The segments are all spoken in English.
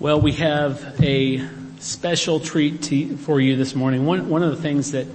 Well, we have a special treat to, for you this morning. One, one of the things that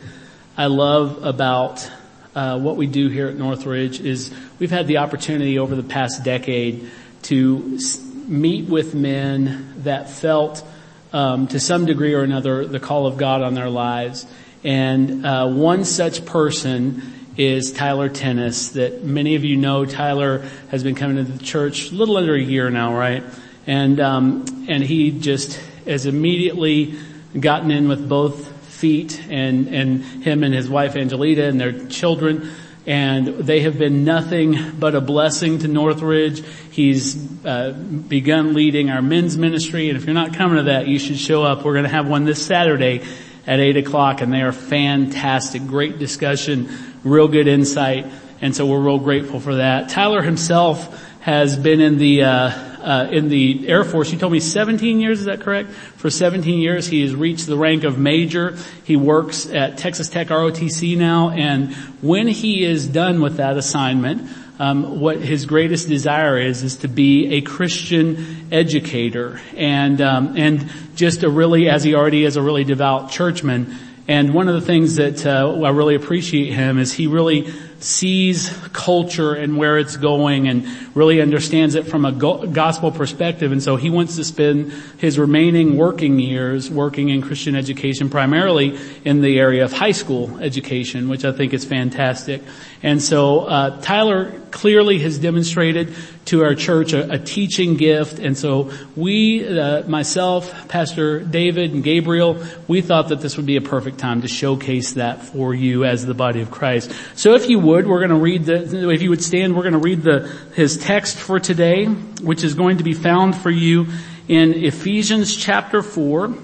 I love about uh, what we do here at Northridge is we've had the opportunity over the past decade to meet with men that felt um, to some degree or another the call of God on their lives. And uh, one such person is Tyler Tennies that many of you know. Tyler has been coming to the church a little under a year now, right? And, um, and he just has immediately gotten in with both feet and, and him and his wife Angelita and their children. And they have been nothing but a blessing to Northridge. He's uh, begun leading our men's ministry, and if you're not coming to that, you should show up. We're going to have one this Saturday at eight o'clock, and they are fantastic. Great discussion, real good insight, and so we're real grateful for that. Tyler himself has been in the uh, uh, in the Air Force. You told me 17 years, is that correct? For 17 years, he has reached the rank of major. He works at Texas Tech ROTC now, and when he is done with that assignment, um, what his greatest desire is is to be a Christian educator, and um, and just a really, as he already is, a really devout churchman. And one of the things that uh, I really appreciate him is he really sees culture and where it's going and really understands it from a gospel perspective. And so he wants to spend his remaining working years working in Christian education, primarily in the area of high school education, which I think is fantastic. And so uh, Tyler clearly has demonstrated to our church a, a teaching gift. And so we, uh, myself, Pastor David and Gabriel, we thought that this would be a perfect time to showcase that for you as the body of Christ. So if you would, we're going to read the, if you would stand, we're going to read the, his text for today, which is going to be found for you in Ephesians chapter 4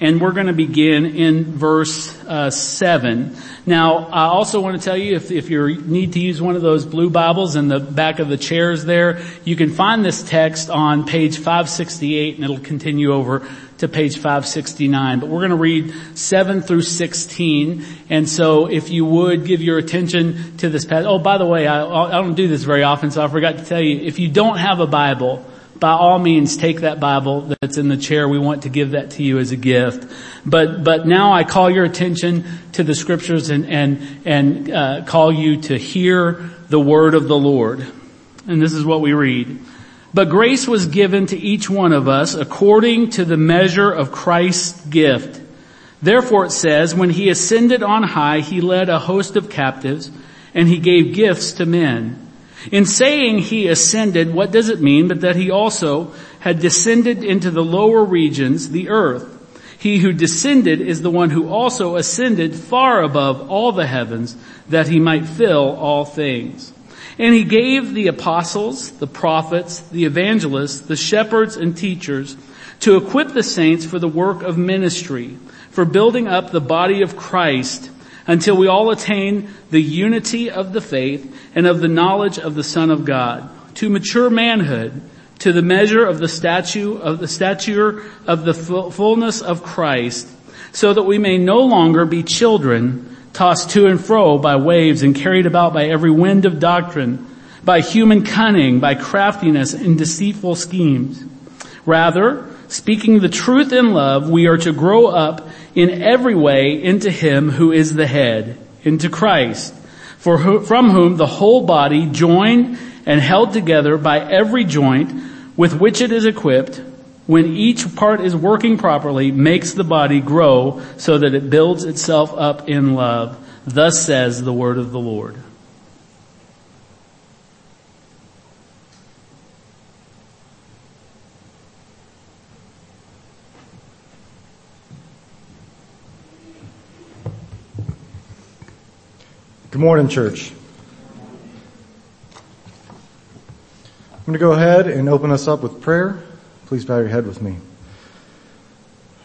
and we're going to begin in verse uh, seven. Now, I also want to tell you if, if you need to use one of those blue Bibles in the back of the chairs there, you can find this text on page 568, and it'll continue over to page 569. But we're going to read 7 through 16. And so if you would give your attention to this passage. Oh, by the way, I, I don't do this very often, so I forgot to tell you, if you don't have a Bible, by all means take that Bible that's in the chair. We want to give that to you as a gift. But, but now I call your attention to the scriptures and, and, and uh, call you to hear the word of the Lord. And this is what we read. But grace was given to each one of us according to the measure of Christ's gift. Therefore it says, when he ascended on high, he led a host of captives and he gave gifts to men. In saying he ascended, what does it mean but that he also had descended into the lower regions, the earth? He who descended is the one who also ascended far above all the heavens that he might fill all things. And he gave the apostles, the prophets, the evangelists, the shepherds and teachers to equip the saints for the work of ministry, for building up the body of Christ until we all attain the unity of the faith and of the knowledge of the Son of God, to mature manhood, to the measure of the statue of the stature of the fullness of Christ, so that we may no longer be children tossed to and fro by waves and carried about by every wind of doctrine, by human cunning, by craftiness and deceitful schemes. Rather, speaking the truth in love, we are to grow up in every way into Him who is the head, into Christ, for who, from whom the whole body joined and held together by every joint with which it is equipped, when each part is working properly, makes the body grow so that it builds itself up in love. Thus says the word of the Lord. Good morning, church. I'm going to go ahead and open us up with prayer. Please bow your head with me.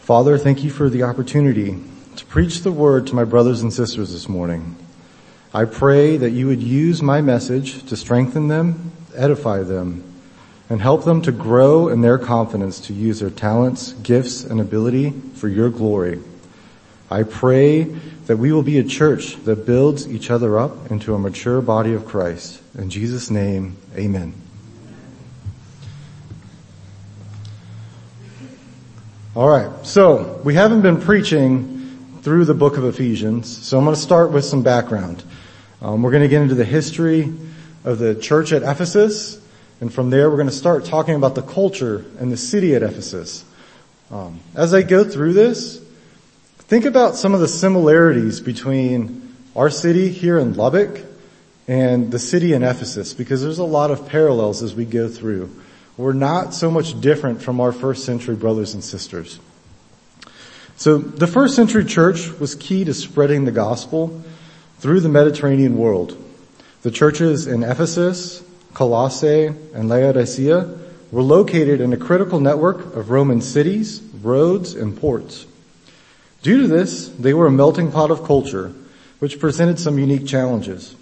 Father, thank you for the opportunity to preach the word to my brothers and sisters this morning. I pray that you would use my message to strengthen them, edify them, and help them to grow in their confidence to use their talents, gifts, and ability for your glory. I pray that we will be a church that builds each other up into a mature body of Christ. In Jesus' name, amen. All right, so we haven't been preaching through the book of Ephesians, so I'm going to start with some background. Um, we're going to get into the history of the church at Ephesus, and from there we're going to start talking about the culture and the city at Ephesus. Um, as I go through this, think about some of the similarities between our city here in Lubbock and the city in Ephesus, because there's a lot of parallels as we go through. We're not so much different from our first century brothers and sisters. So the first century church was key to spreading the gospel through the Mediterranean world. The churches in Ephesus, Colossae, and Laodicea were located in a critical network of Roman cities, roads, and ports. Due to this, they were a melting pot of culture, which presented some unique challenges.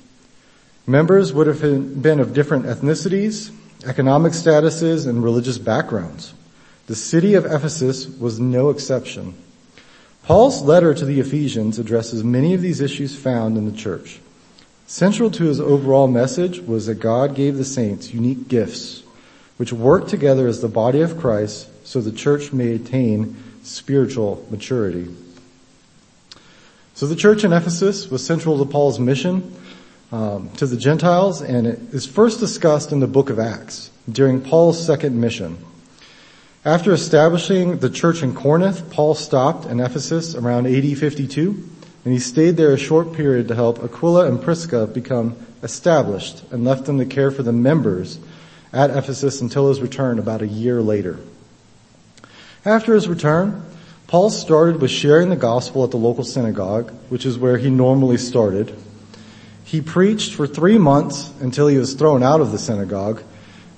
Members would have been of different ethnicities, economic statuses, and religious backgrounds. The city of Ephesus was no exception. Paul's letter to the Ephesians addresses many of these issues found in the church. Central to his overall message was that God gave the saints unique gifts, which work together as the body of Christ so the church may attain spiritual maturity. So the church in Ephesus was central to Paul's mission um, to the Gentiles, and it is first discussed in the book of Acts during Paul's second mission. After establishing the church in Corinth, Paul stopped in Ephesus around AD 52 and he stayed there a short period to help Aquila and Prisca become established and left them to care for the members at Ephesus until his return about a year later. After his return, Paul started with sharing the gospel at the local synagogue, which is where he normally started. He preached for three months until he was thrown out of the synagogue.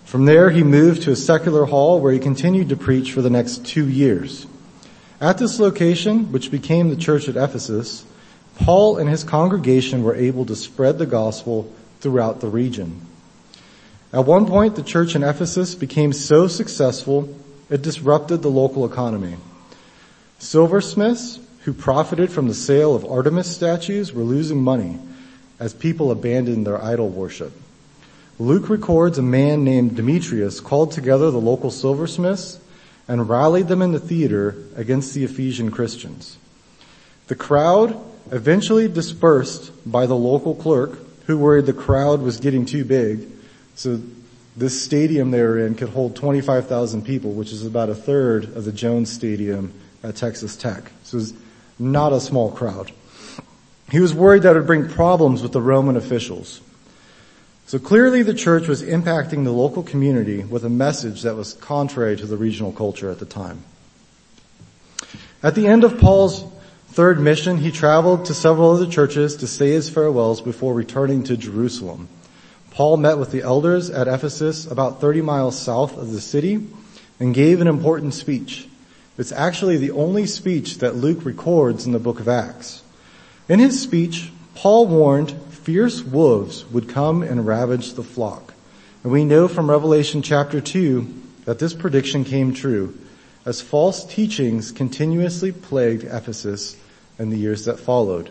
From there, he moved to a secular hall where he continued to preach for the next two years. At this location, which became the church at Ephesus, Paul and his congregation were able to spread the gospel throughout the region. At one point, the church in Ephesus became so successful, it disrupted the local economy. Silversmiths, who profited from the sale of Artemis statues, were losing money as people abandoned their idol worship. Luke records a man named Demetrius called together the local silversmiths and rallied them in the theater against the Ephesian Christians. The crowd eventually dispersed by the local clerk who worried the crowd was getting too big. So this stadium they were in could hold 25,000 people, which is about a third of the Jones Stadium at Texas Tech. This was not a small crowd. He was worried that it would bring problems with the Roman officials. So clearly the church was impacting the local community with a message that was contrary to the regional culture at the time. At the end of Paul's third mission, he traveled to several other churches to say his farewells before returning to Jerusalem. Paul met with the elders at Ephesus about 30 miles south of the city and gave an important speech. It's actually the only speech that Luke records in the book of Acts. In his speech, Paul warned fierce wolves would come and ravage the flock. And we know from Revelation chapter 2 that this prediction came true as false teachings continuously plagued Ephesus in the years that followed.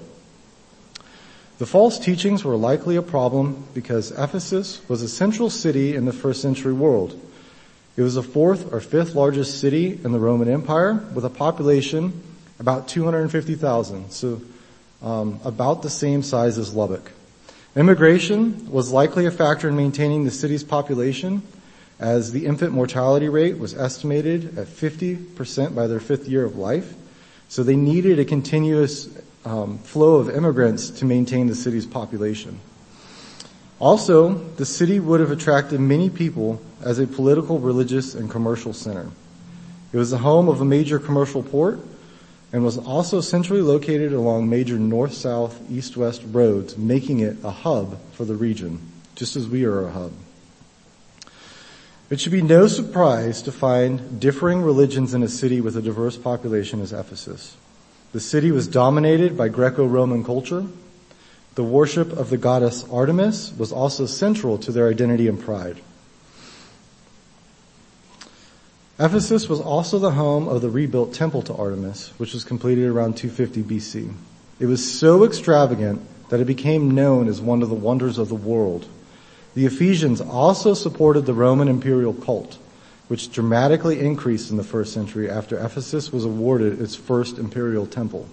The false teachings were likely a problem because Ephesus was a central city in the first century world. It was the fourth or fifth largest city in the Roman Empire with a population about 250,000, so um, about the same size as Lubbock. Immigration was likely a factor in maintaining the city's population as the infant mortality rate was estimated at 50% by their fifth year of life. So they needed a continuous um, flow of immigrants to maintain the city's population. Also, the city would have attracted many people as a political, religious, and commercial center. It was the home of a major commercial port and was also centrally located along major north-south, east-west roads, making it a hub for the region, just as we are a hub. It should be no surprise to find differing religions in a city with a diverse population as Ephesus. The city was dominated by Greco-Roman culture. The worship of the goddess Artemis was also central to their identity and pride. Ephesus was also the home of the rebuilt temple to Artemis, which was completed around 250 BC. It was so extravagant that it became known as one of the wonders of the world. The Ephesians also supported the Roman imperial cult. which dramatically increased in the first century after Ephesus was awarded its first imperial temple.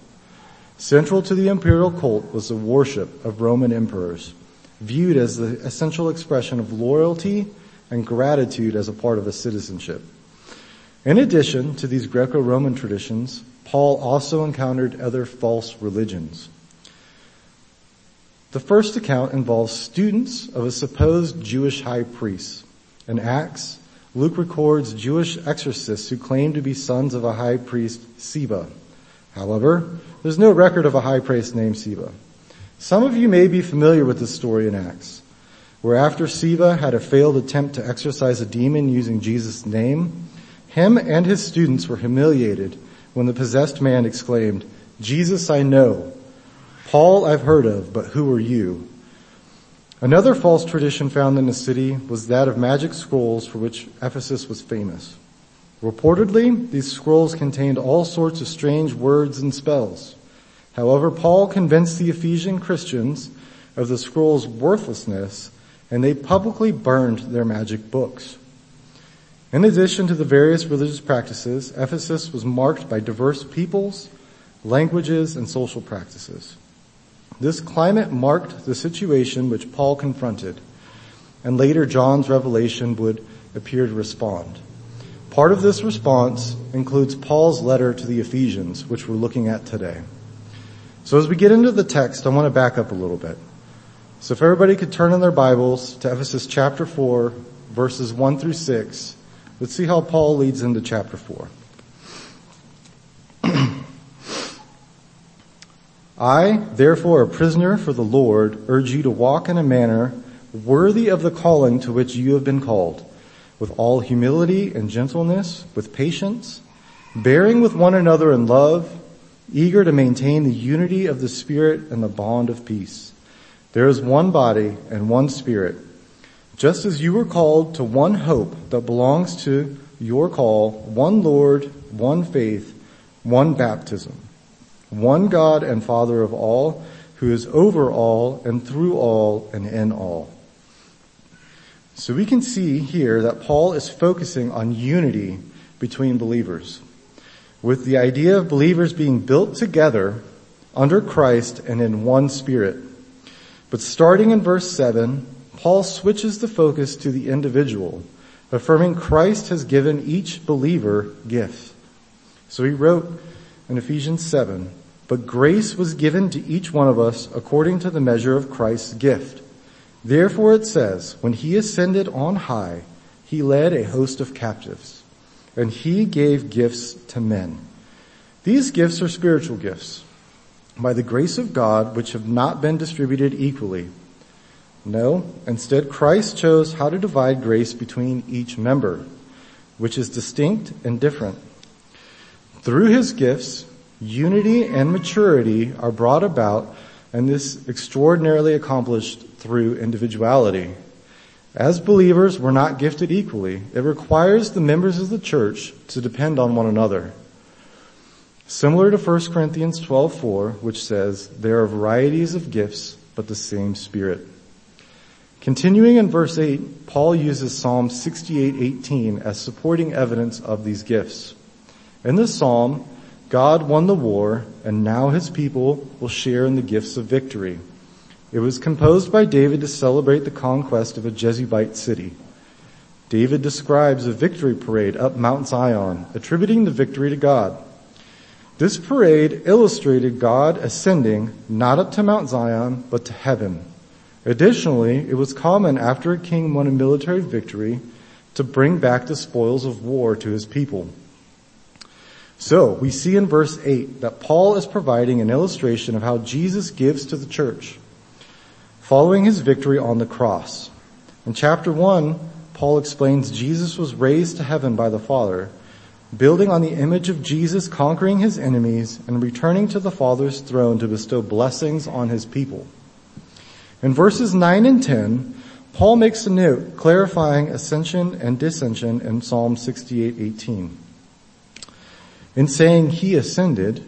Central to the imperial cult was the worship of Roman emperors, viewed as the essential expression of loyalty and gratitude as a part of a citizenship. In addition to these Greco-Roman traditions, Paul also encountered other false religions. The first account involves students of a supposed Jewish high priest. In Acts, Luke records Jewish exorcists who claim to be sons of a high priest, Sceva. However, there's no record of a high priest named Sceva. Some of you may be familiar with this story in Acts, where after Sceva had a failed attempt to exorcise a demon using Jesus' name, him and his students were humiliated when the possessed man exclaimed, Jesus I know, Paul I've heard of, but who are you? Another false tradition found in the city was that of magic scrolls for which Ephesus was famous. Reportedly, these scrolls contained all sorts of strange words and spells. However, Paul convinced the Ephesian Christians of the scrolls' worthlessness and they publicly burned their magic books. In addition to the various religious practices, Ephesus was marked by diverse peoples, languages, and social practices. This climate marked the situation which Paul confronted, and later John's revelation would appear to respond. Part of this response includes Paul's letter to the Ephesians, which we're looking at today. So as we get into the text, I want to back up a little bit. So if everybody could turn in their Bibles to Ephesus chapter 4, verses 1 through 6, let's see how Paul leads into chapter 4. I, therefore, a prisoner for the Lord, urge you to walk in a manner worthy of the calling to which you have been called, with all humility and gentleness, with patience, bearing with one another in love, eager to maintain the unity of the Spirit and the bond of peace. There is one body and one Spirit, just as you were called to one hope that belongs to your call, one Lord, one faith, one baptism one God and Father of all, who is over all and through all and in all. So we can see here that Paul is focusing on unity between believers, with the idea of believers being built together under Christ and in one spirit. But starting in verse 7, Paul switches the focus to the individual, affirming Christ has given each believer gifts. So he wrote in Ephesians 7, but grace was given to each one of us according to the measure of Christ's gift. Therefore it says, when he ascended on high, he led a host of captives, and he gave gifts to men. These gifts are spiritual gifts, by the grace of God, which have not been distributed equally. No, instead Christ chose how to divide grace between each member, which is distinct and different. Through his gifts, Unity and maturity are brought about and this extraordinarily accomplished through individuality. As believers, we're not gifted equally. It requires the members of the church to depend on one another. Similar to 1 Corinthians 12:4, which says, "There are varieties of gifts, but the same Spirit." Continuing in verse 8, Paul uses Psalm 68:18 as supporting evidence of these gifts. In this psalm, God won the war and now his people will share in the gifts of victory. It was composed by David to celebrate the conquest of a Jebusite city. David describes a victory parade up Mount Zion, attributing the victory to God. This parade illustrated God ascending not up to Mount Zion, but to heaven. Additionally, it was common after a king won a military victory to bring back the spoils of war to his people. So we see in verse 8 that Paul is providing an illustration of how Jesus gives to the church following his victory on the cross. In chapter 1, Paul explains Jesus was raised to heaven by the Father, building on the image of Jesus conquering his enemies and returning to the Father's throne to bestow blessings on his people. In verses 9 and 10, Paul makes a note clarifying ascension and descension in Psalm 68:18. In saying he ascended,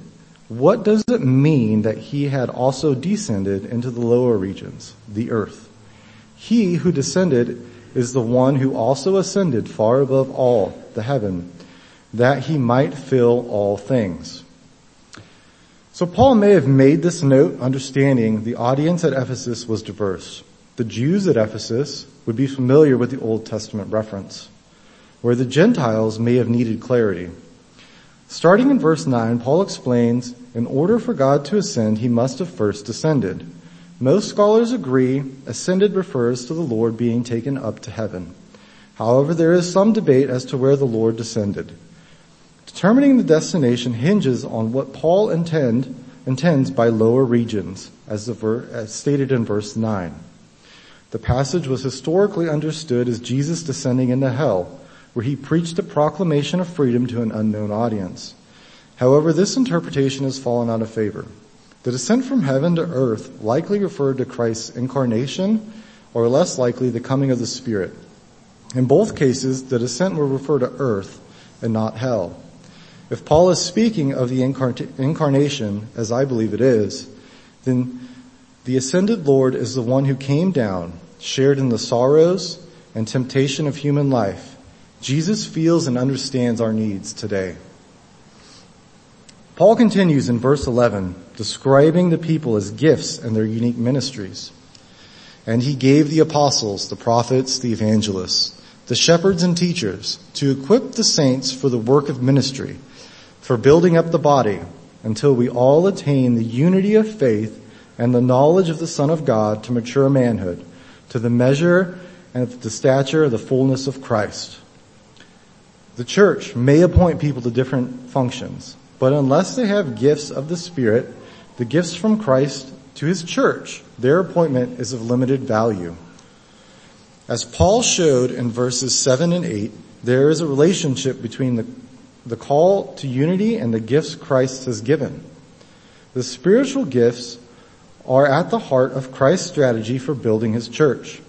what does it mean that he had also descended into the lower regions, the earth? He who descended is the one who also ascended far above all the heaven, that he might fill all things. So Paul may have made this note understanding the audience at Ephesus was diverse. The Jews at Ephesus would be familiar with the Old Testament reference, where the Gentiles may have needed clarity. Starting in verse 9, Paul explains, in order for God to ascend, he must have first descended. Most scholars agree ascended refers to the Lord being taken up to heaven. However, there is some debate as to where the Lord descended. Determining the destination hinges on what Paul intend, intends by lower regions, as, ver, as stated in verse 9. The passage was historically understood as Jesus descending into hell, where he preached a proclamation of freedom to an unknown audience. However, this interpretation has fallen out of favor. The descent from heaven to earth likely referred to Christ's incarnation, or less likely the coming of the Spirit. In both cases, the descent will refer to earth and not hell. If Paul is speaking of the incarnation, as I believe it is, then the ascended Lord is the one who came down, shared in the sorrows and temptation of human life. Jesus feels and understands our needs today. Paul continues in verse 11, describing the people as gifts and their unique ministries. And he gave the apostles, the prophets, the evangelists, the shepherds and teachers to equip the saints for the work of ministry, for building up the body until we all attain the unity of faith and the knowledge of the Son of God to mature manhood, to the measure and the stature of the fullness of Christ. The church may appoint people to different functions, but unless they have gifts of the Spirit, the gifts from Christ to His church, their appointment is of limited value. As Paul showed in verses 7 and 8, there is a relationship between the, the call to unity and the gifts Christ has given. The spiritual gifts are at the heart of Christ's strategy for building His church.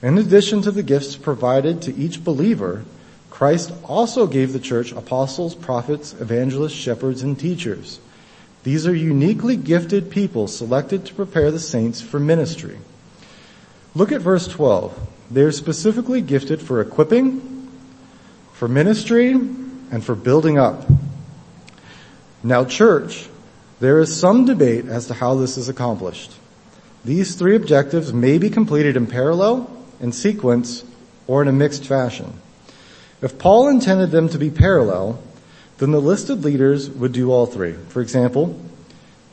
In addition to the gifts provided to each believer, Christ also gave the church apostles, prophets, evangelists, shepherds, and teachers. These are uniquely gifted people selected to prepare the saints for ministry. Look at verse 12. They are specifically gifted for equipping, for ministry, and for building up. Now church, there is some debate as to how this is accomplished. These three objectives may be completed in parallel, in sequence, or in a mixed fashion. If Paul intended them to be parallel, then the listed leaders would do all three. For example,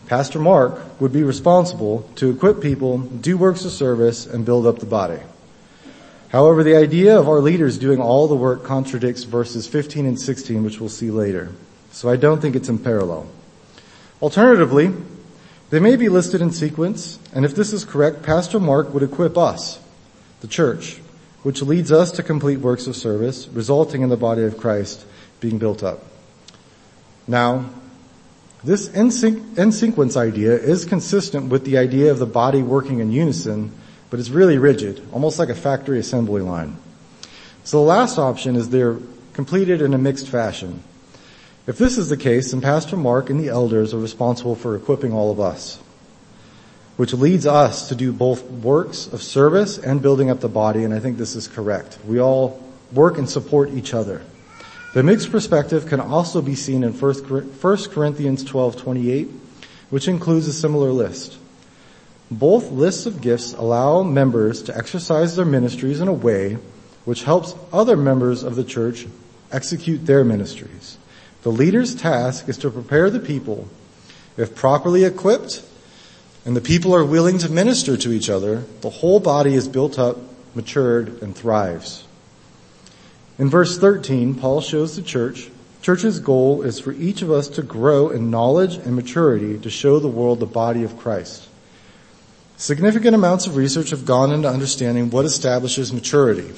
Pastor Mark would be responsible to equip people, do works of service, and build up the body. However, the idea of our leaders doing all the work contradicts verses 15 and 16, which we'll see later. So I don't think it's in parallel. Alternatively, they may be listed in sequence, and if this is correct, Pastor Mark would equip us, the church, which leads us to complete works of service, resulting in the body of Christ being built up. Now, this in sequence idea is consistent with the idea of the body working in unison, but it's really rigid, almost like a factory assembly line. So the last option is they're completed in a mixed fashion. If this is the case, then Pastor Mark and the elders are responsible for equipping all of us which leads us to do both works of service and building up the body, and I think this is correct. We all work and support each other. The mixed perspective can also be seen in 1 Corinthians 12:28, which includes a similar list. Both lists of gifts allow members to exercise their ministries in a way which helps other members of the church execute their ministries. The leader's task is to prepare the people. If properly equipped, and the people are willing to minister to each other, the whole body is built up, matured, and thrives. In verse 13, Paul shows the church, church's goal is for each of us to grow in knowledge and maturity to show the world the body of Christ. Significant amounts of research have gone into understanding what establishes maturity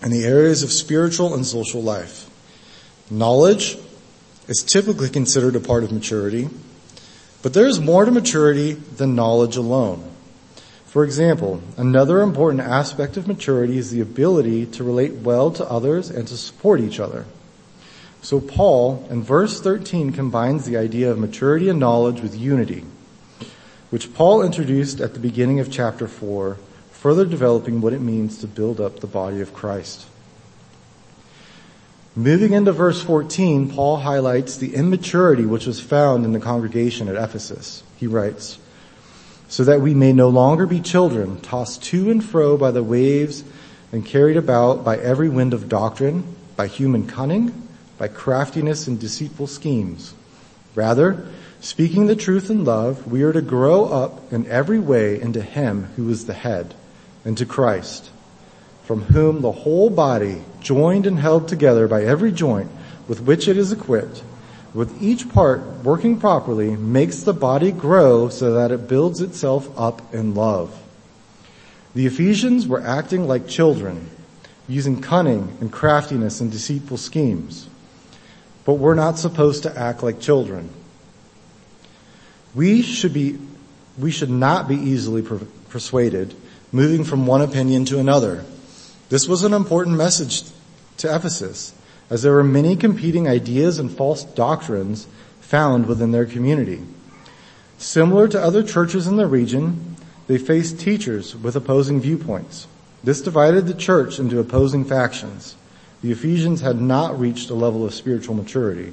in the areas of spiritual and social life. Knowledge is typically considered a part of maturity, but there is more to maturity than knowledge alone. For example, another important aspect of maturity is the ability to relate well to others and to support each other. So Paul, in verse 13, combines the idea of maturity and knowledge with unity, which Paul introduced at the beginning of chapter 4, further developing what it means to build up the body of Christ. Moving into verse 14, Paul highlights the immaturity which was found in the congregation at Ephesus. He writes, so that we may no longer be children, tossed to and fro by the waves and carried about by every wind of doctrine, by human cunning, by craftiness and deceitful schemes. Rather, speaking the truth in love, we are to grow up in every way into Him who is the head, into Christ, from whom the whole body, joined and held together by every joint with which it is equipped, with each part working properly, makes the body grow so that it builds itself up in love. The Ephesians were acting like children, using cunning and craftiness and deceitful schemes. But we're not supposed to act like children. We should be, we should not be easily per- persuaded, moving from one opinion to another. This was an important message to Ephesus, as there were many competing ideas and false doctrines found within their community. Similar to other churches in the region, they faced teachers with opposing viewpoints. This divided the church into opposing factions. The Ephesians had not reached a level of spiritual maturity,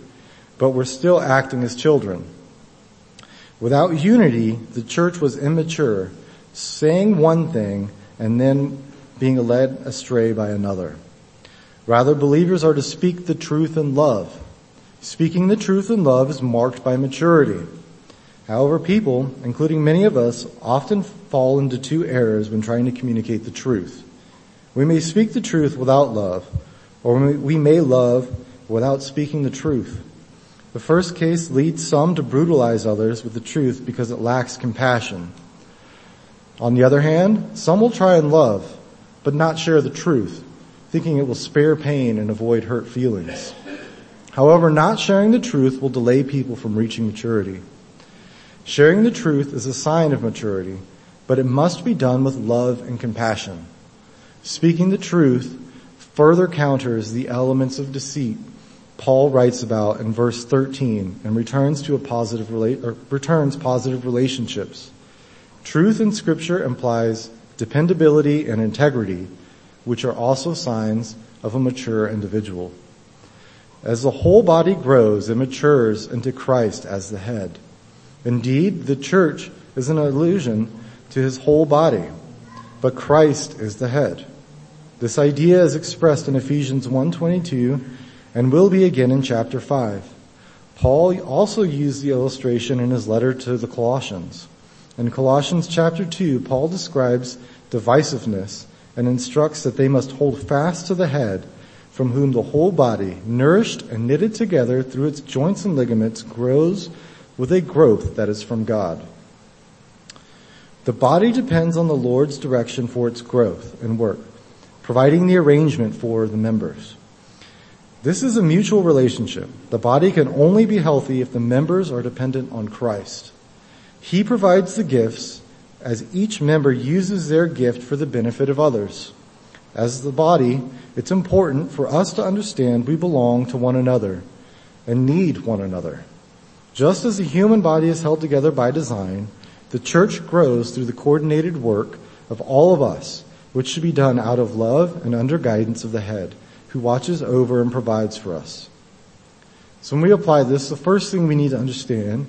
but were still acting as children. Without unity, the church was immature, saying one thing and then being led astray by another. Rather, believers are to speak the truth in love. Speaking the truth in love is marked by maturity. However, people, including many of us, often fall into two errors when trying to communicate the truth. We may speak the truth without love, or we may love without speaking the truth. The first case leads some to brutalize others with the truth because it lacks compassion. On the other hand, some will try and love, but not share the truth, thinking it will spare pain and avoid hurt feelings. However, not sharing the truth will delay people from reaching maturity. Sharing the truth is a sign of maturity, but it must be done with love and compassion. Speaking the truth further counters the elements of deceit Paul writes about in verse 13 and returns to a positive rela- returns positive relationships. Truth in scripture implies dependability and integrity, which are also signs of a mature individual. As the whole body grows and matures into Christ as the head, Indeed, the church is an allusion to his whole body, but Christ is the head. This idea is expressed in Ephesians 1:22 and will be again in chapter 5. Paul also used the illustration in his letter to the Colossians. In Colossians chapter 2, Paul describes divisiveness and instructs that they must hold fast to the head from whom the whole body, nourished and knitted together through its joints and ligaments, grows with a growth that is from God. The body depends on the Lord's direction for its growth and work, providing the arrangement for the members. This is a mutual relationship. The body can only be healthy if the members are dependent on Christ. He provides the gifts as each member uses their gift for the benefit of others. As the body, it's important for us to understand we belong to one another and need one another. Just as the human body is held together by design, the church grows through the coordinated work of all of us, which should be done out of love and under guidance of the head, who watches over and provides for us. So when we apply this, the first thing we need to understand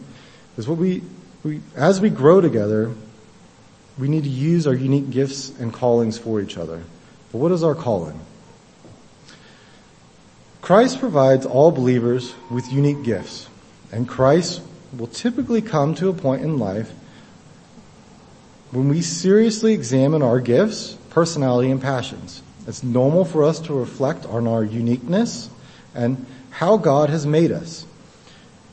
is what we, we as we grow together, we need to use our unique gifts and callings for each other. But what is our calling? Christ provides all believers with unique gifts. And Christ will typically come to a point in life when we seriously examine our gifts, personality, and passions. It's normal for us to reflect on our uniqueness and how God has made us.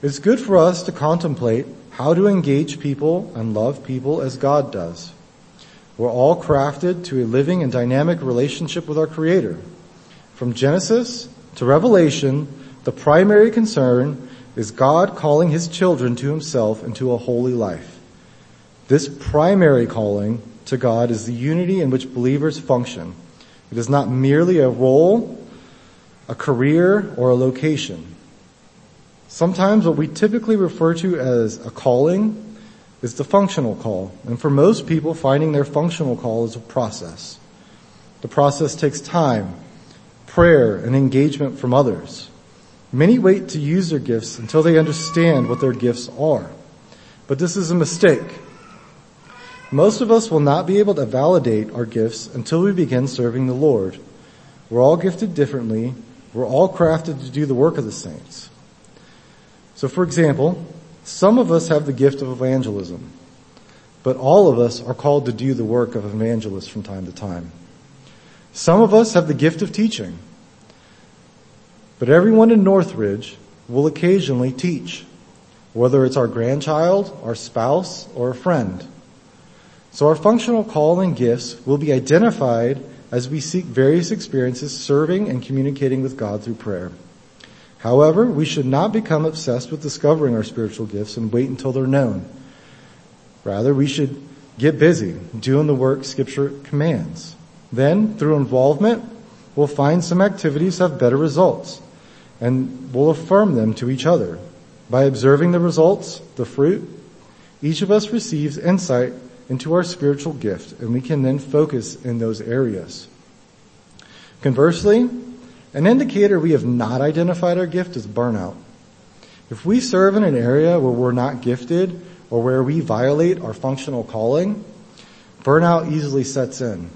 It's good for us to contemplate how to engage people and love people as God does. We're all crafted to a living and dynamic relationship with our Creator. From Genesis to Revelation, the primary concern is God calling his children to himself into a holy life. This primary calling to God is the unity in which believers function. It is not merely a role, a career, or a location. Sometimes what we typically refer to as a calling is the functional call. And for most people, finding their functional call is a process. The process takes time, prayer, and engagement from others. Many wait to use their gifts until they understand what their gifts are. But this is a mistake. Most of us will not be able to validate our gifts until we begin serving the Lord. We're all gifted differently. We're all crafted to do the work of the saints. So for example, some of us have the gift of evangelism, but all of us are called to do the work of evangelists from time to time. Some of us have the gift of teaching, but everyone in Northridge will occasionally teach, whether it's our grandchild, our spouse, or a friend. So our functional call and gifts will be identified as we seek various experiences serving and communicating with God through prayer. However, we should not become obsessed with discovering our spiritual gifts and wait until they're known. Rather, we should get busy doing the work scripture commands. Then, through involvement, we'll find some activities have better results and we'll affirm them to each other. By observing the results, the fruit, each of us receives insight into our spiritual gift and we can then focus in those areas. Conversely, an indicator we have not identified our gift is burnout. If we serve in an area where we're not gifted or where we violate our functional calling, burnout easily sets in.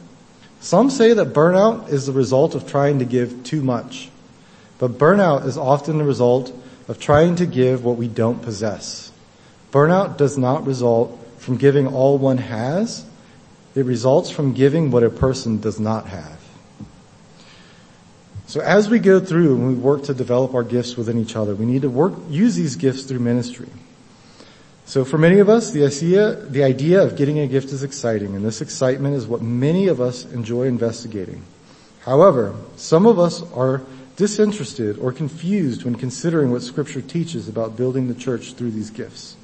Some say that burnout is the result of trying to give too much, but burnout is often the result of trying to give what we don't possess. Burnout does not result from giving all one has, it results from giving what a person does not have. So as we go through and we work to develop our gifts within each other, we need to work, use these gifts through ministry. So for many of us, the idea, the idea of getting a gift is exciting, and this excitement is what many of us enjoy investigating. However, some of us are disinterested or confused when considering what scripture teaches about building the church through these gifts.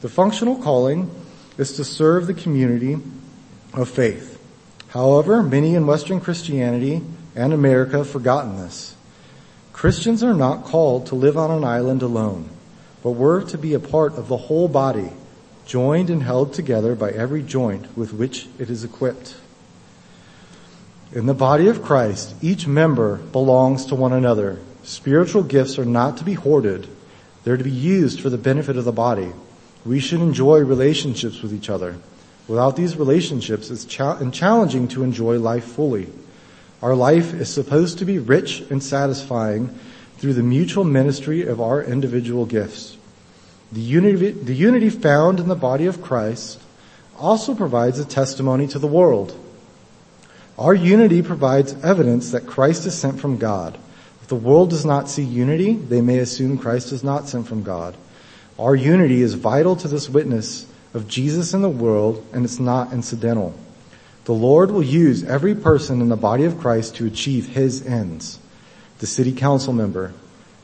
The functional calling is to serve the community of faith. However, many in Western Christianity and America have forgotten this. Christians are not called to live on an island alone, but we're to be a part of the whole body, joined and held together by every joint with which it is equipped. In the body of Christ, each member belongs to one another. Spiritual gifts are not to be hoarded. They're to be used for the benefit of the body. We should enjoy relationships with each other. Without these relationships, it's challenging to enjoy life fully. Our life is supposed to be rich and satisfying through the mutual ministry of our individual gifts. The unity, the unity found in the body of Christ also provides a testimony to the world. Our unity provides evidence that Christ is sent from God. If the world does not see unity, they may assume Christ is not sent from God. Our unity is vital to this witness of Jesus in the world and it's not incidental. The Lord will use every person in the body of Christ to achieve His ends. The city council member,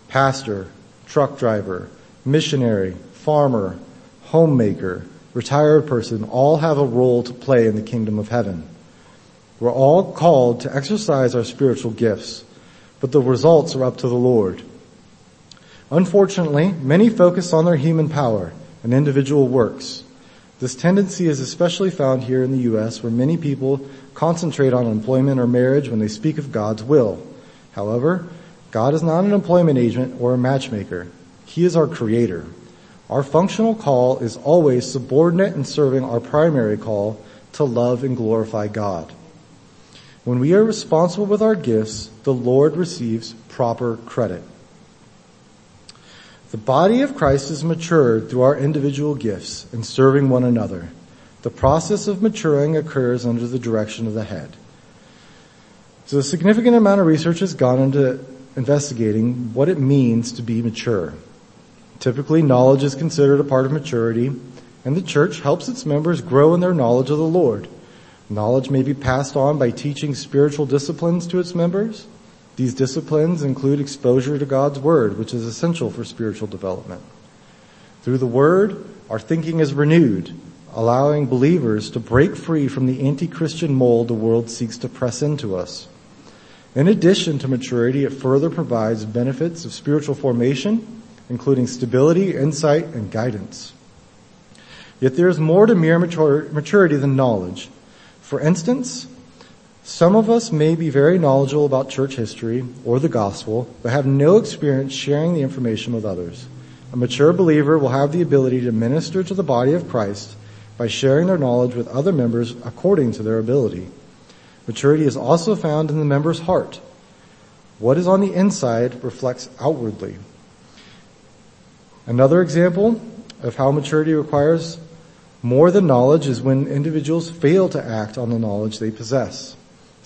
pastor, truck driver, missionary, farmer, homemaker, retired person all have a role to play in the kingdom of heaven. We're all called to exercise our spiritual gifts, but the results are up to the Lord. Unfortunately, many focus on their human power and individual works. This tendency is especially found here in the U.S. where many people concentrate on employment or marriage when they speak of God's will. However, God is not an employment agent or a matchmaker. He is our creator. Our functional call is always subordinate in serving our primary call to love and glorify God. When we are responsible with our gifts, the Lord receives proper credit. The body of Christ is matured through our individual gifts and serving one another. The process of maturing occurs under the direction of the head. So a significant amount of research has gone into investigating what it means to be mature. Typically, knowledge is considered a part of maturity, and the church helps its members grow in their knowledge of the Lord. Knowledge may be passed on by teaching spiritual disciplines to its members, these disciplines include exposure to God's Word, which is essential for spiritual development. Through the Word, our thinking is renewed, allowing believers to break free from the anti-Christian mold the world seeks to press into us. In addition to maturity, it further provides benefits of spiritual formation, including stability, insight, and guidance. Yet there is more to mere maturity than knowledge. For instance, Some of us may be very knowledgeable about church history or the gospel, but have no experience sharing the information with others. A mature believer will have the ability to minister to the body of Christ by sharing their knowledge with other members according to their ability. Maturity is also found in the member's heart. What is on the inside reflects outwardly. Another example of how maturity requires more than knowledge is when individuals fail to act on the knowledge they possess.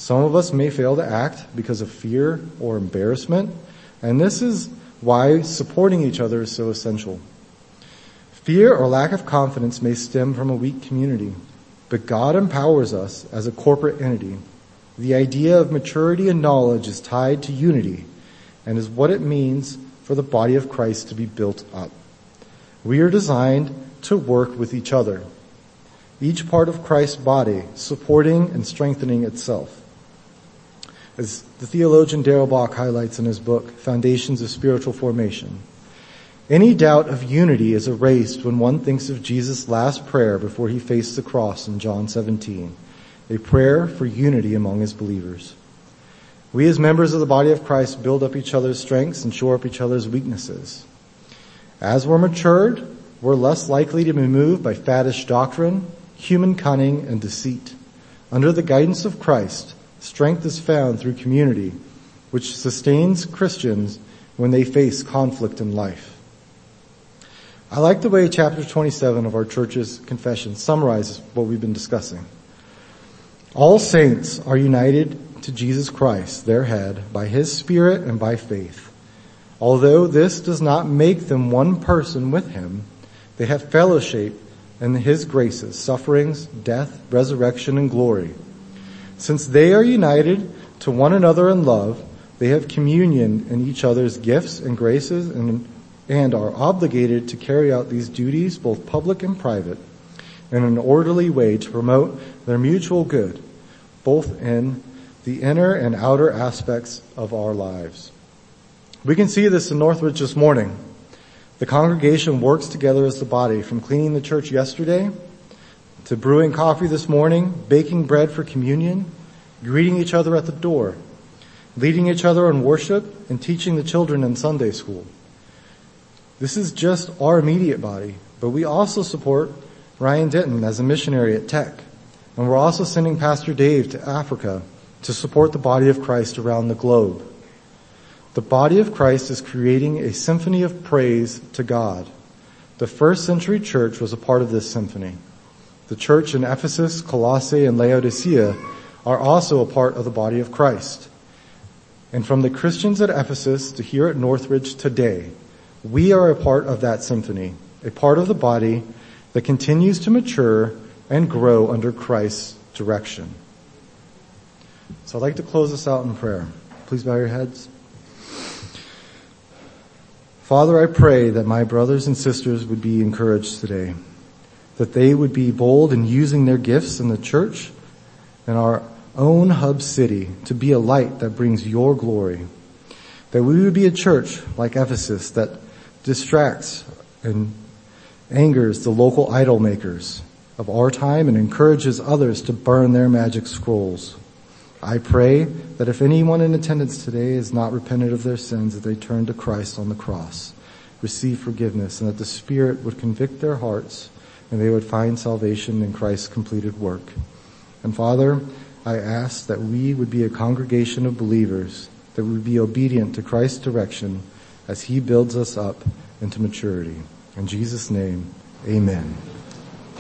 Some of us may fail to act because of fear or embarrassment, and this is why supporting each other is so essential. Fear or lack of confidence may stem from a weak community, but God empowers us as a corporate entity. The idea of maturity and knowledge is tied to unity and is what it means for the body of Christ to be built up. We are designed to work with each other, each part of Christ's body supporting and strengthening itself. As the theologian Darrell Bock highlights in his book, Foundations of Spiritual Formation, any doubt of unity is erased when one thinks of Jesus' last prayer before he faced the cross in John 17, a prayer for unity among his believers. We as members of the body of Christ build up each other's strengths and shore up each other's weaknesses. As we're matured, we're less likely to be moved by faddish doctrine, human cunning, and deceit. Under the guidance of Christ, strength is found through community, which sustains Christians when they face conflict in life. I like the way chapter 27 of our church's confession summarizes what we've been discussing. All saints are united to Jesus Christ, their head, by his spirit and by faith. Although this does not make them one person with him, they have fellowship in his graces, sufferings, death, resurrection, and glory. Since they are united to one another in love, they have communion in each other's gifts and graces and and are obligated to carry out these duties, both public and private, in an orderly way to promote their mutual good, both in the inner and outer aspects of our lives. We can see this in Northridge this morning. The congregation works together as the body from cleaning the church yesterday to brewing coffee this morning, baking bread for communion, greeting each other at the door, leading each other in worship, and teaching the children in Sunday school. This is just our immediate body, but we also support Ryan Denton as a missionary at Tech. And we're also sending Pastor Dave to Africa to support the body of Christ around the globe. The body of Christ is creating a symphony of praise to God. The first century church was a part of this symphony. The church in Ephesus, Colossae, and Laodicea are also a part of the body of Christ. And from the Christians at Ephesus to here at Northridge today, we are a part of that symphony, a part of the body that continues to mature and grow under Christ's direction. So I'd like to close this out in prayer. Please bow your heads. Father, I pray that my brothers and sisters would be encouraged today, that they would be bold in using their gifts in the church and our own hub city to be a light that brings your glory. That we would be a church like Ephesus that distracts and angers the local idol makers of our time and encourages others to burn their magic scrolls. I pray that if anyone in attendance today is not repentant of their sins, that they turn to Christ on the cross, receive forgiveness, and that the Spirit would convict their hearts and they would find salvation in Christ's completed work. And Father, I ask that we would be a congregation of believers, that would be obedient to Christ's direction as he builds us up into maturity. In Jesus' name, amen.